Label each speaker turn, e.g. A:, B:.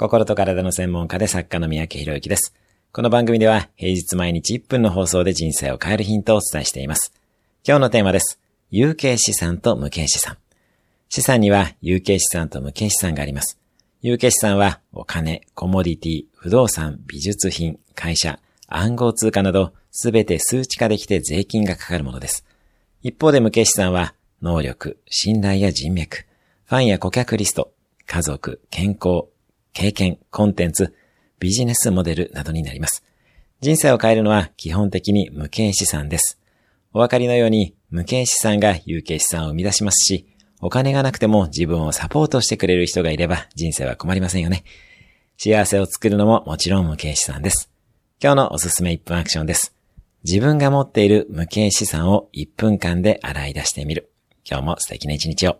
A: 心と体の専門家で作家の三宅博之です。この番組では平日毎日1分の放送で人生を変えるヒントをお伝えしています。今日のテーマです。有形資産と無形資産。資産には有形資産と無形資産があります。有形資産はお金、コモディティ、不動産、美術品、会社、暗号通貨などすべて数値化できて税金がかかるものです。一方で無形資産は能力、信頼や人脈、ファンや顧客リスト、家族、健康、経験、コンテンツ、ビジネスモデルなどになります。人生を変えるのは基本的に無形資産です。お分かりのように無形資産が有形資産を生み出しますし、お金がなくても自分をサポートしてくれる人がいれば人生は困りませんよね。幸せを作るのももちろん無形資産です。今日のおすすめ1分アクションです。自分が持っている無形資産を1分間で洗い出してみる。今日も素敵な一日を。